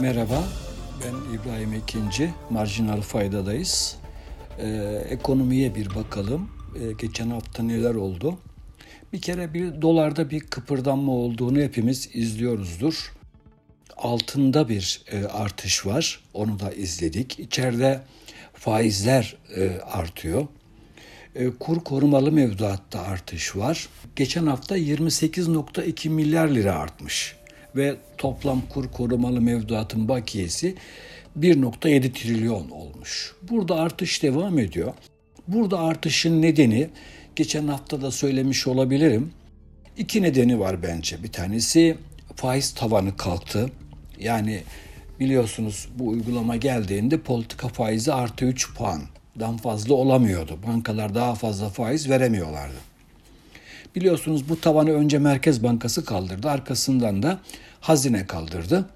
Merhaba, ben İbrahim İkinci. Marjinal Fayda'dayız. Ee, ekonomiye bir bakalım. Ee, geçen hafta neler oldu? Bir kere bir dolarda bir kıpırdanma olduğunu hepimiz izliyoruzdur. Altında bir e, artış var. Onu da izledik. İçeride faizler e, artıyor. E, kur korumalı mevduatta artış var. Geçen hafta 28.2 milyar lira artmış ve toplam kur korumalı mevduatın bakiyesi 1.7 trilyon olmuş. Burada artış devam ediyor. Burada artışın nedeni geçen hafta da söylemiş olabilirim. İki nedeni var bence. Bir tanesi faiz tavanı kalktı. Yani biliyorsunuz bu uygulama geldiğinde politika faizi artı 3 puandan fazla olamıyordu. Bankalar daha fazla faiz veremiyorlardı. Biliyorsunuz bu tavanı önce Merkez Bankası kaldırdı. Arkasından da hazine kaldırdı.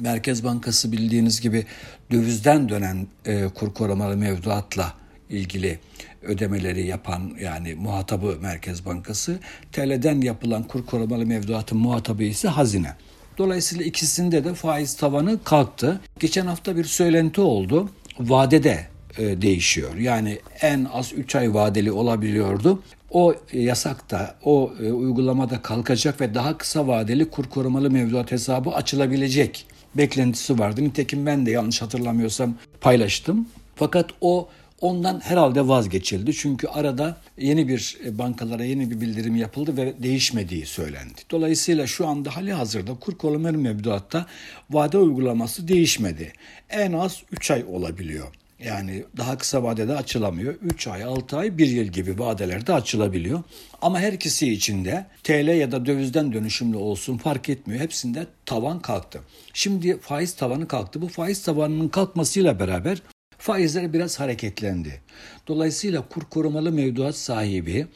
Merkez Bankası bildiğiniz gibi dövizden dönen e, kur korumalı mevduatla ilgili ödemeleri yapan yani muhatabı Merkez Bankası, TL'den yapılan kur korumalı mevduatın muhatabı ise hazine. Dolayısıyla ikisinde de faiz tavanı kalktı. Geçen hafta bir söylenti oldu. Vadede e, değişiyor. Yani en az 3 ay vadeli olabiliyordu. O yasak da o e, uygulamada kalkacak ve daha kısa vadeli kur korumalı mevduat hesabı açılabilecek beklentisi vardı. Nitekim ben de yanlış hatırlamıyorsam paylaştım. Fakat o ondan herhalde vazgeçildi. Çünkü arada yeni bir e, bankalara yeni bir bildirim yapıldı ve değişmediği söylendi. Dolayısıyla şu anda hali hazırda kur korumalı mevduatta vade uygulaması değişmedi. En az 3 ay olabiliyor. Yani daha kısa vadede açılamıyor. 3 ay, 6 ay, 1 yıl gibi vadelerde açılabiliyor. Ama her ikisi için de TL ya da dövizden dönüşümlü olsun fark etmiyor. Hepsinde tavan kalktı. Şimdi faiz tavanı kalktı. Bu faiz tavanının kalkmasıyla beraber faizler biraz hareketlendi. Dolayısıyla kur korumalı mevduat sahibi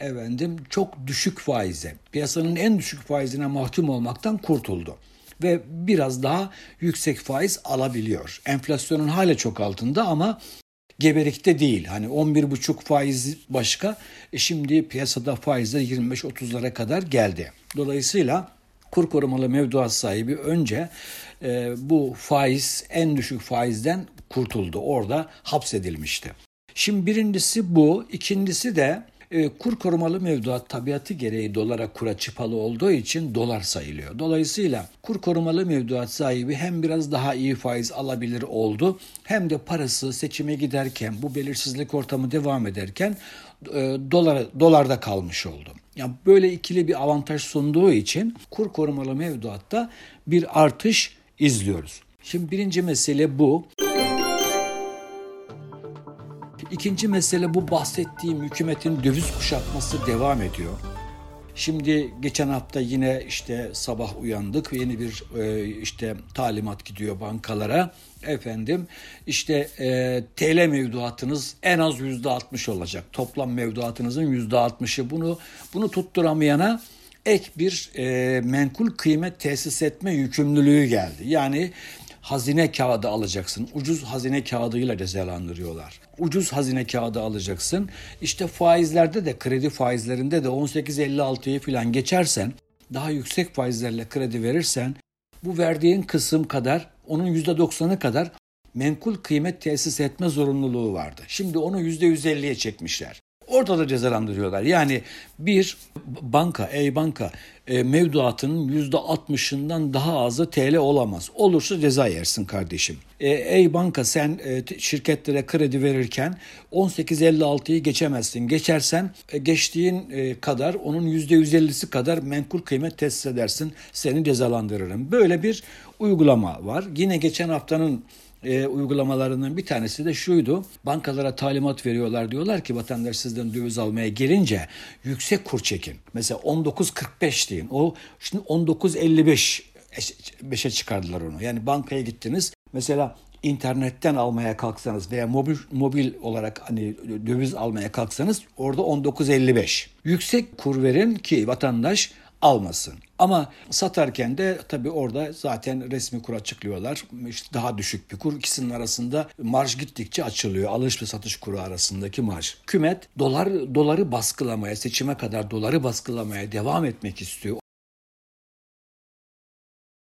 efendim çok düşük faize, piyasanın en düşük faizine mahkum olmaktan kurtuldu ve biraz daha yüksek faiz alabiliyor. Enflasyonun hala çok altında ama geberikte değil. Hani 11,5 faiz başka. E şimdi piyasada faizler 25-30'lara kadar geldi. Dolayısıyla kur korumalı mevduat sahibi önce e, bu faiz en düşük faizden kurtuldu. Orada hapsedilmişti. Şimdi birincisi bu. ikincisi de e, kur korumalı mevduat tabiatı gereği dolara kura çıpalı olduğu için dolar sayılıyor. Dolayısıyla kur korumalı mevduat sahibi hem biraz daha iyi faiz alabilir oldu hem de parası seçime giderken bu belirsizlik ortamı devam ederken e, dolar, dolarda kalmış oldu. Yani böyle ikili bir avantaj sunduğu için kur korumalı mevduatta bir artış izliyoruz. Şimdi birinci mesele bu. İkinci mesele bu bahsettiğim hükümetin döviz kuşatması devam ediyor. Şimdi geçen hafta yine işte sabah uyandık yeni bir e, işte talimat gidiyor bankalara. Efendim işte e, TL mevduatınız en az yüzde altmış olacak. Toplam mevduatınızın yüzde altmışı bunu bunu tutturamayana ek bir e, menkul kıymet tesis etme yükümlülüğü geldi. Yani hazine kağıdı alacaksın. Ucuz hazine kağıdıyla cezalandırıyorlar. Ucuz hazine kağıdı alacaksın. İşte faizlerde de kredi faizlerinde de 18.56'yı falan geçersen daha yüksek faizlerle kredi verirsen bu verdiğin kısım kadar onun %90'ı kadar menkul kıymet tesis etme zorunluluğu vardı. Şimdi onu %150'ye çekmişler. Orada da cezalandırıyorlar. Yani bir banka, ey banka e, mevduatının yüzde altmışından daha azı TL olamaz. Olursa ceza yersin kardeşim. E, ey banka sen e, şirketlere kredi verirken 18.56'yı geçemezsin. Geçersen e, geçtiğin kadar onun yüzde 150'si kadar menkul kıymet tesis edersin. Seni cezalandırırım. Böyle bir uygulama var. Yine geçen haftanın e, uygulamalarından bir tanesi de şuydu. Bankalara talimat veriyorlar diyorlar ki vatandaş sizden döviz almaya gelince yüksek kur çekin. Mesela 19.45 deyin. O şimdi 19.55 5'e çıkardılar onu. Yani bankaya gittiniz. Mesela internetten almaya kalksanız veya mobil mobil olarak hani döviz almaya kalksanız orada 19.55. Yüksek kur verin ki vatandaş almasın. Ama satarken de tabii orada zaten resmi kur açıklıyorlar. İşte daha düşük bir kur. İkisinin arasında marj gittikçe açılıyor. Alış ve satış kuru arasındaki marj. Kümet dolar doları baskılamaya, seçime kadar doları baskılamaya devam etmek istiyor.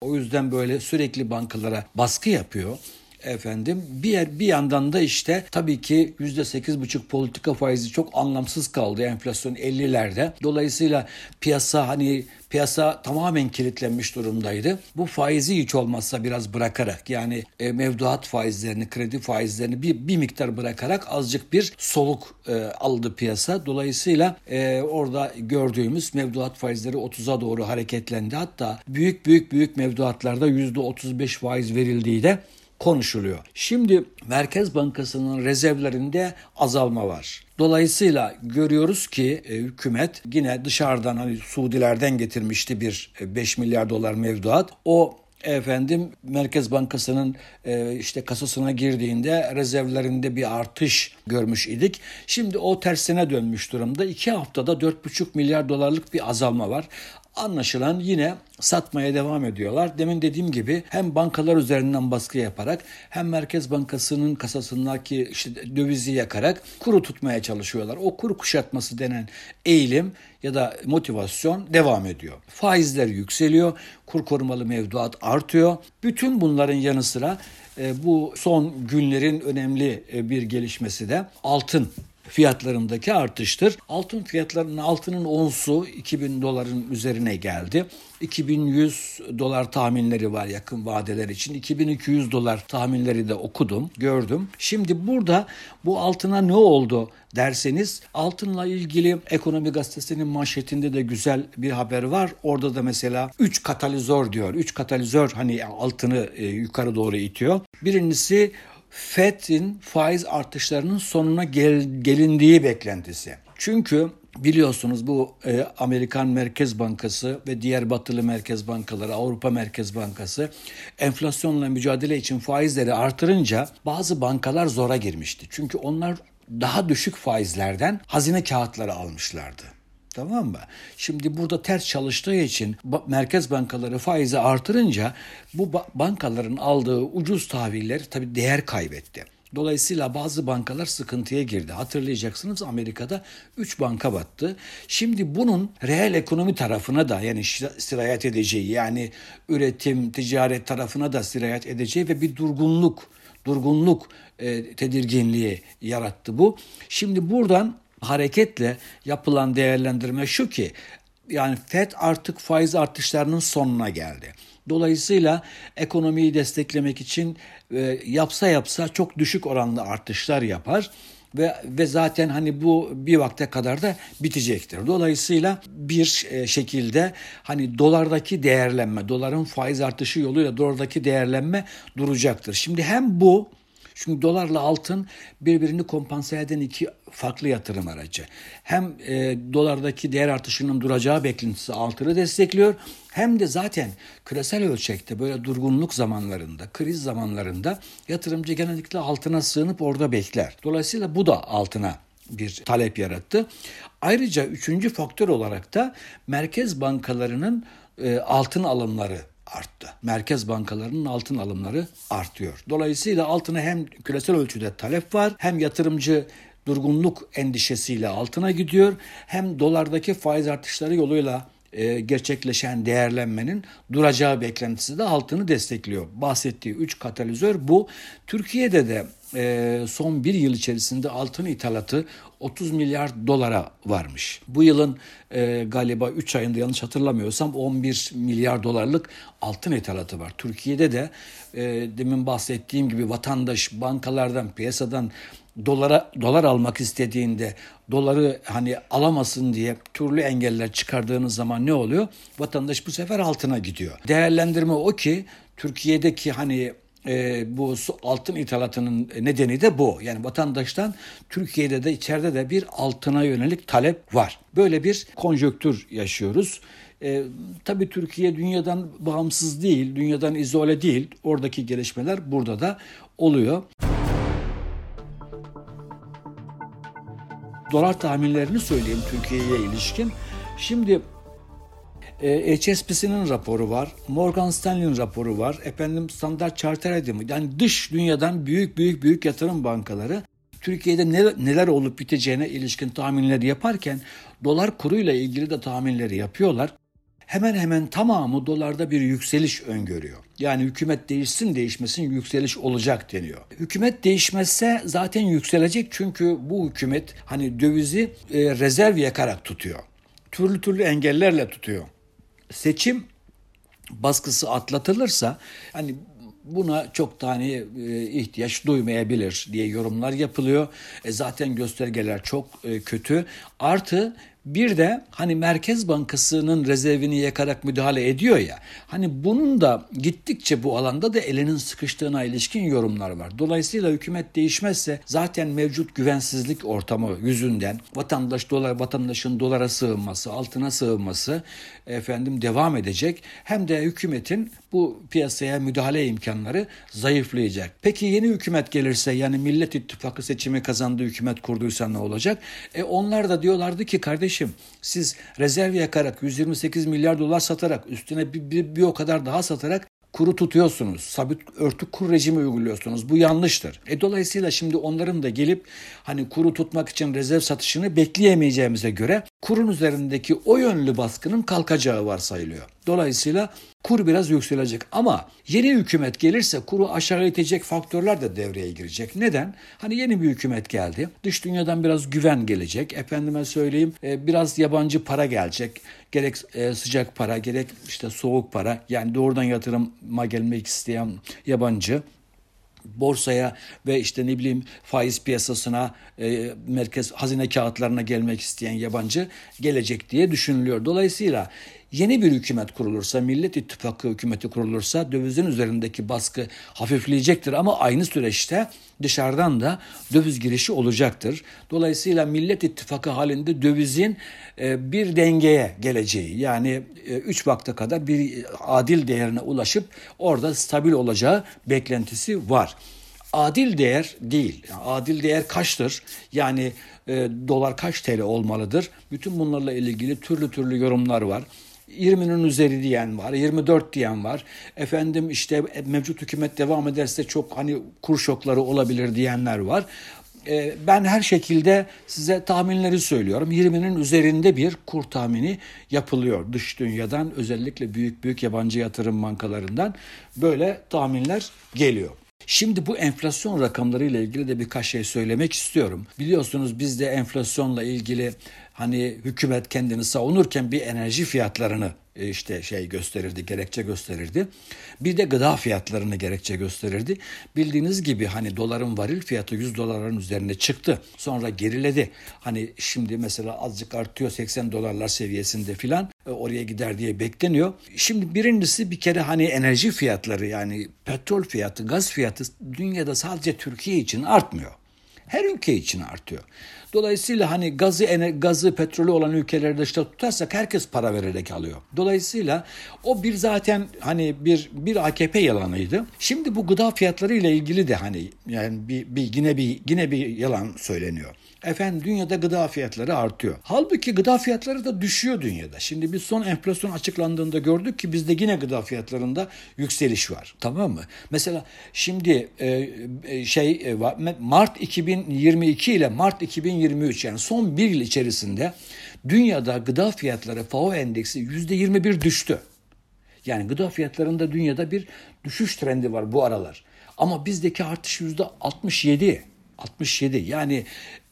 O yüzden böyle sürekli bankalara baskı yapıyor efendim. Bir yer, bir yandan da işte tabii ki yüzde sekiz buçuk politika faizi çok anlamsız kaldı enflasyon 50'lerde. Dolayısıyla piyasa hani piyasa tamamen kilitlenmiş durumdaydı. Bu faizi hiç olmazsa biraz bırakarak yani e, mevduat faizlerini, kredi faizlerini bir, bir miktar bırakarak azıcık bir soluk e, aldı piyasa. Dolayısıyla e, orada gördüğümüz mevduat faizleri 30'a doğru hareketlendi. Hatta büyük büyük büyük mevduatlarda %35 faiz verildiği de konuşuluyor. Şimdi Merkez Bankası'nın rezervlerinde azalma var. Dolayısıyla görüyoruz ki e, hükümet yine dışarıdan hani Suudilerden getirmişti bir 5 e, milyar dolar mevduat. O efendim Merkez Bankası'nın e, işte kasasına girdiğinde rezervlerinde bir artış görmüş idik. Şimdi o tersine dönmüş durumda. İki haftada 4,5 milyar dolarlık bir azalma var. Anlaşılan yine satmaya devam ediyorlar. Demin dediğim gibi hem bankalar üzerinden baskı yaparak hem Merkez Bankası'nın kasasındaki işte dövizi yakarak kuru tutmaya çalışıyorlar. O kuru kuşatması denen eğilim ya da motivasyon devam ediyor. Faizler yükseliyor, kur korumalı mevduat artıyor. Bütün bunların yanı sıra e, bu son günlerin önemli e, bir gelişmesi de altın fiyatlarındaki artıştır. Altın fiyatlarının altının onsu 2000 doların üzerine geldi. 2100 dolar tahminleri var yakın vadeler için. 2200 dolar tahminleri de okudum, gördüm. Şimdi burada bu altına ne oldu derseniz altınla ilgili Ekonomi Gazetesi'nin manşetinde de güzel bir haber var. Orada da mesela 3 katalizör diyor. 3 katalizör hani altını e, yukarı doğru itiyor. Birincisi FED'in faiz artışlarının sonuna gel, gelindiği beklentisi. Çünkü biliyorsunuz bu e, Amerikan Merkez Bankası ve diğer batılı merkez bankaları, Avrupa Merkez Bankası enflasyonla mücadele için faizleri artırınca bazı bankalar zora girmişti. Çünkü onlar daha düşük faizlerden hazine kağıtları almışlardı. Tamam mı? Şimdi burada ters çalıştığı için merkez bankaları faizi artırınca bu bankaların aldığı ucuz tahviller tabii değer kaybetti. Dolayısıyla bazı bankalar sıkıntıya girdi. Hatırlayacaksınız Amerika'da 3 banka battı. Şimdi bunun reel ekonomi tarafına da yani sirayet edeceği yani üretim, ticaret tarafına da sirayet edeceği ve bir durgunluk, durgunluk e, tedirginliği yarattı bu. Şimdi buradan hareketle yapılan değerlendirme şu ki yani FED artık faiz artışlarının sonuna geldi. Dolayısıyla ekonomiyi desteklemek için e, yapsa yapsa çok düşük oranlı artışlar yapar ve ve zaten hani bu bir vakte kadar da bitecektir. Dolayısıyla bir e, şekilde hani dolardaki değerlenme, doların faiz artışı yoluyla dolardaki değerlenme duracaktır. Şimdi hem bu çünkü dolarla altın birbirini kompanse eden iki farklı yatırım aracı. Hem e, dolardaki değer artışının duracağı beklentisi altını destekliyor hem de zaten küresel ölçekte böyle durgunluk zamanlarında, kriz zamanlarında yatırımcı genellikle altına sığınıp orada bekler. Dolayısıyla bu da altına bir talep yarattı. Ayrıca üçüncü faktör olarak da merkez bankalarının e, altın alımları arttı. Merkez bankalarının altın alımları artıyor. Dolayısıyla altına hem küresel ölçüde talep var hem yatırımcı durgunluk endişesiyle altına gidiyor hem dolardaki faiz artışları yoluyla e, gerçekleşen değerlenmenin duracağı beklentisi de altını destekliyor. Bahsettiği 3 katalizör bu. Türkiye'de de e, son bir yıl içerisinde altın ithalatı 30 milyar dolara varmış. Bu yılın e, galiba 3 ayında yanlış hatırlamıyorsam 11 milyar dolarlık altın ithalatı var. Türkiye'de de e, demin bahsettiğim gibi vatandaş bankalardan, piyasadan dolara dolar almak istediğinde doları hani alamasın diye türlü engeller çıkardığınız zaman ne oluyor? Vatandaş bu sefer altına gidiyor. Değerlendirme o ki Türkiye'deki hani e, bu altın ithalatının nedeni de bu. Yani vatandaştan Türkiye'de de içeride de bir altına yönelik talep var. Böyle bir konjöktür yaşıyoruz. E, tabii Türkiye dünyadan bağımsız değil, dünyadan izole değil. Oradaki gelişmeler burada da oluyor. Dolar tahminlerini söyleyeyim Türkiye'ye ilişkin. Şimdi e, HSBC'nin raporu var, Morgan Stanley'nin raporu var, efendim Standard Chartered? Yani dış dünyadan büyük büyük büyük yatırım bankaları Türkiye'de ne, neler olup biteceğine ilişkin tahminleri yaparken dolar kuruyla ilgili de tahminleri yapıyorlar. Hemen hemen tamamı dolarda bir yükseliş öngörüyor. Yani hükümet değişsin değişmesin yükseliş olacak deniyor. Hükümet değişmezse zaten yükselecek çünkü bu hükümet hani dövizi e, rezerv yakarak tutuyor. Türlü türlü engellerle tutuyor. Seçim baskısı atlatılırsa hani buna çok tane e, ihtiyaç duymayabilir diye yorumlar yapılıyor. E, zaten göstergeler çok e, kötü. Artı bir de hani Merkez Bankası'nın rezervini yakarak müdahale ediyor ya. Hani bunun da gittikçe bu alanda da elinin sıkıştığına ilişkin yorumlar var. Dolayısıyla hükümet değişmezse zaten mevcut güvensizlik ortamı yüzünden vatandaş dolar vatandaşın dolara sığınması, altına sığınması efendim devam edecek. Hem de hükümetin bu piyasaya müdahale imkanları zayıflayacak. Peki yeni hükümet gelirse yani Millet İttifakı seçimi kazandığı hükümet kurduysa ne olacak? E onlar da diyorlardı ki kardeşim siz rezerv yakarak 128 milyar dolar satarak üstüne bir, bir, bir o kadar daha satarak kuru tutuyorsunuz. Sabit örtü kur rejimi uyguluyorsunuz. Bu yanlıştır. E dolayısıyla şimdi onların da gelip hani kuru tutmak için rezerv satışını bekleyemeyeceğimize göre kurun üzerindeki o yönlü baskının kalkacağı varsayılıyor. Dolayısıyla kur biraz yükselecek ama yeni hükümet gelirse kuru aşağı itecek faktörler de devreye girecek. Neden? Hani yeni bir hükümet geldi. Dış dünyadan biraz güven gelecek. Efendime söyleyeyim e, biraz yabancı para gelecek. Gerek e, sıcak para gerek işte soğuk para yani doğrudan yatırıma gelmek isteyen yabancı borsaya ve işte ne bileyim faiz piyasasına, e, merkez hazine kağıtlarına gelmek isteyen yabancı gelecek diye düşünülüyor. Dolayısıyla yeni bir hükümet kurulursa, Millet İttifakı hükümeti kurulursa dövizin üzerindeki baskı hafifleyecektir ama aynı süreçte dışarıdan da döviz girişi olacaktır. Dolayısıyla Millet İttifakı halinde dövizin e, bir dengeye geleceği yani 3 e, vakte kadar bir adil değerine ulaşıp orada stabil olacağı beklentisi var adil değer değil. Adil değer kaçtır? Yani e, dolar kaç TL olmalıdır? Bütün bunlarla ilgili türlü türlü yorumlar var. 20'nin üzeri diyen var, 24 diyen var. Efendim işte mevcut hükümet devam ederse çok hani kur şokları olabilir diyenler var. Ee, ben her şekilde size tahminleri söylüyorum. 20'nin üzerinde bir kur tahmini yapılıyor dış dünyadan özellikle büyük büyük yabancı yatırım bankalarından böyle tahminler geliyor. Şimdi bu enflasyon rakamları ile ilgili de birkaç şey söylemek istiyorum. Biliyorsunuz bizde enflasyonla ilgili hani hükümet kendini savunurken bir enerji fiyatlarını işte şey gösterirdi, gerekçe gösterirdi. Bir de gıda fiyatlarını gerekçe gösterirdi. Bildiğiniz gibi hani doların varil fiyatı 100 doların üzerine çıktı. Sonra geriledi. Hani şimdi mesela azıcık artıyor 80 dolarlar seviyesinde filan e, oraya gider diye bekleniyor. Şimdi birincisi bir kere hani enerji fiyatları yani petrol fiyatı, gaz fiyatı dünyada sadece Türkiye için artmıyor. Her ülke için artıyor. Dolayısıyla hani gazı gazı petrolü olan ülkelerde işte tutarsak herkes para vererek alıyor. Dolayısıyla o bir zaten hani bir bir AKP yalanıydı. Şimdi bu gıda fiyatları ile ilgili de hani yani bir, bir yine bir yine bir yalan söyleniyor. Efendim dünyada gıda fiyatları artıyor. Halbuki gıda fiyatları da düşüyor dünyada. Şimdi biz son enflasyon açıklandığında gördük ki bizde yine gıda fiyatlarında yükseliş var. Tamam mı? Mesela şimdi e, e şey e, Mart 2022 ile Mart 2023 yani son bir yıl içerisinde dünyada gıda fiyatları FAO endeksi %21 düştü. Yani gıda fiyatlarında dünyada bir düşüş trendi var bu aralar. Ama bizdeki artış %67. 67 yani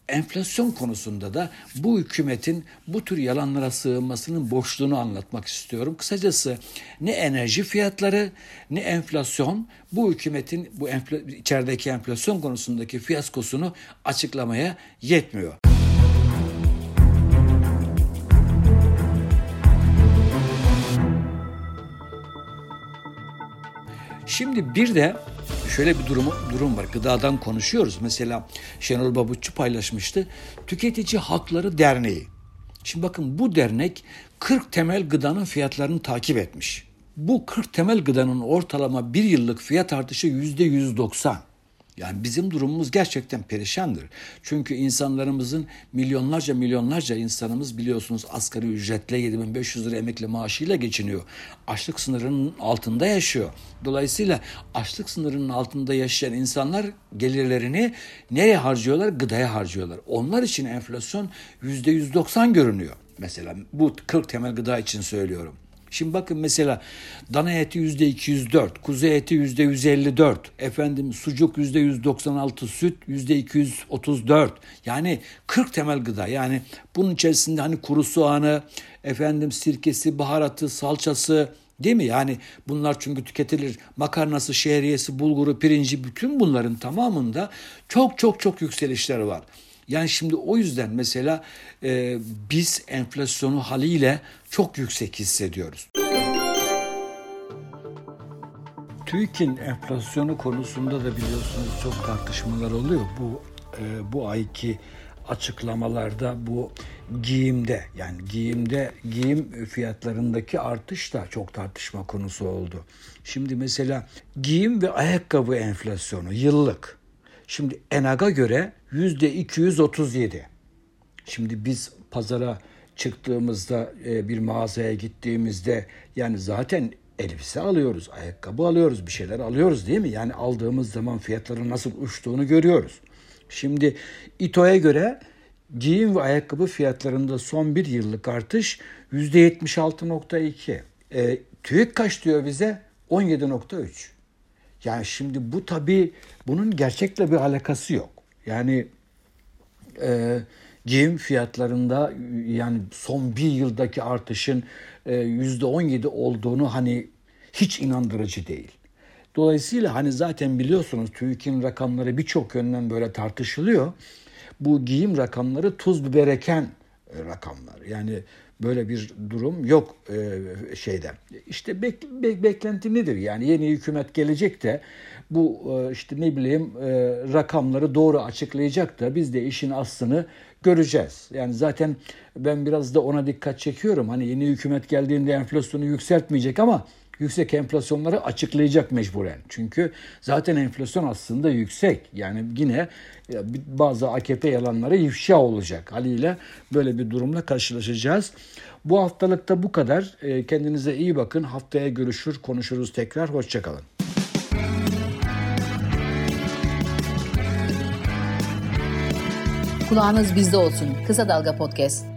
enflasyon konusunda da bu hükümetin bu tür yalanlara sığınmasının boşluğunu anlatmak istiyorum. Kısacası ne enerji fiyatları ne enflasyon bu hükümetin bu enfla, içerideki enflasyon konusundaki fiyaskosunu açıklamaya yetmiyor. Şimdi bir de şöyle bir durum, durum var. Gıdadan konuşuyoruz. Mesela Şenol Babutçu paylaşmıştı. Tüketici Hakları Derneği. Şimdi bakın bu dernek 40 temel gıdanın fiyatlarını takip etmiş. Bu 40 temel gıdanın ortalama bir yıllık fiyat artışı %190. Yani bizim durumumuz gerçekten perişandır. Çünkü insanlarımızın milyonlarca milyonlarca insanımız biliyorsunuz asgari ücretle 7500 lira emekli maaşıyla geçiniyor. Açlık sınırının altında yaşıyor. Dolayısıyla açlık sınırının altında yaşayan insanlar gelirlerini nereye harcıyorlar? Gıdaya harcıyorlar. Onlar için enflasyon %190 görünüyor. Mesela bu 40 temel gıda için söylüyorum. Şimdi bakın mesela dana eti yüzde 204, kuzu eti yüzde 154, efendim sucuk yüzde 196, süt yüzde 234. Yani 40 temel gıda. Yani bunun içerisinde hani kuru soğanı, efendim sirkesi, baharatı, salçası, Değil mi? Yani bunlar çünkü tüketilir. Makarnası, şehriyesi, bulguru, pirinci bütün bunların tamamında çok çok çok yükselişler var. Yani şimdi o yüzden mesela e, biz enflasyonu haliyle çok yüksek hissediyoruz. TÜİK'in enflasyonu konusunda da biliyorsunuz çok tartışmalar oluyor. Bu e, bu ayki açıklamalarda bu giyimde yani giyimde giyim fiyatlarındaki artış da çok tartışma konusu oldu. Şimdi mesela giyim ve ayakkabı enflasyonu yıllık. Şimdi ENAG'a göre yüzde 237. Şimdi biz pazara çıktığımızda e, bir mağazaya gittiğimizde yani zaten elbise alıyoruz, ayakkabı alıyoruz, bir şeyler alıyoruz değil mi? Yani aldığımız zaman fiyatların nasıl uçtuğunu görüyoruz. Şimdi İTO'ya göre giyim ve ayakkabı fiyatlarında son bir yıllık artış %76.2. E, TÜİK kaç diyor bize? 17.3. Yani şimdi bu tabii bunun gerçekle bir alakası yok. Yani e, giyim fiyatlarında yani son bir yıldaki artışın e, yüzde 17 olduğunu hani hiç inandırıcı değil. Dolayısıyla hani zaten biliyorsunuz TÜİK'in rakamları birçok yönden böyle tartışılıyor. Bu giyim rakamları tuz biber eken e, rakamlar. Yani böyle bir durum yok e, şeyde. İşte bek, bek, beklenti nedir? Yani yeni hükümet gelecek de bu e, işte ne bileyim e, rakamları doğru açıklayacak da biz de işin aslını göreceğiz. Yani zaten ben biraz da ona dikkat çekiyorum. Hani yeni hükümet geldiğinde enflasyonu yükseltmeyecek ama yüksek enflasyonları açıklayacak mecburen. Çünkü zaten enflasyon aslında yüksek. Yani yine bazı AKP yalanları ifşa olacak. Haliyle böyle bir durumla karşılaşacağız. Bu haftalıkta bu kadar. E, kendinize iyi bakın. Haftaya görüşür, konuşuruz tekrar. Hoşçakalın. Kulağınız bizde olsun. Kısa Dalga Podcast.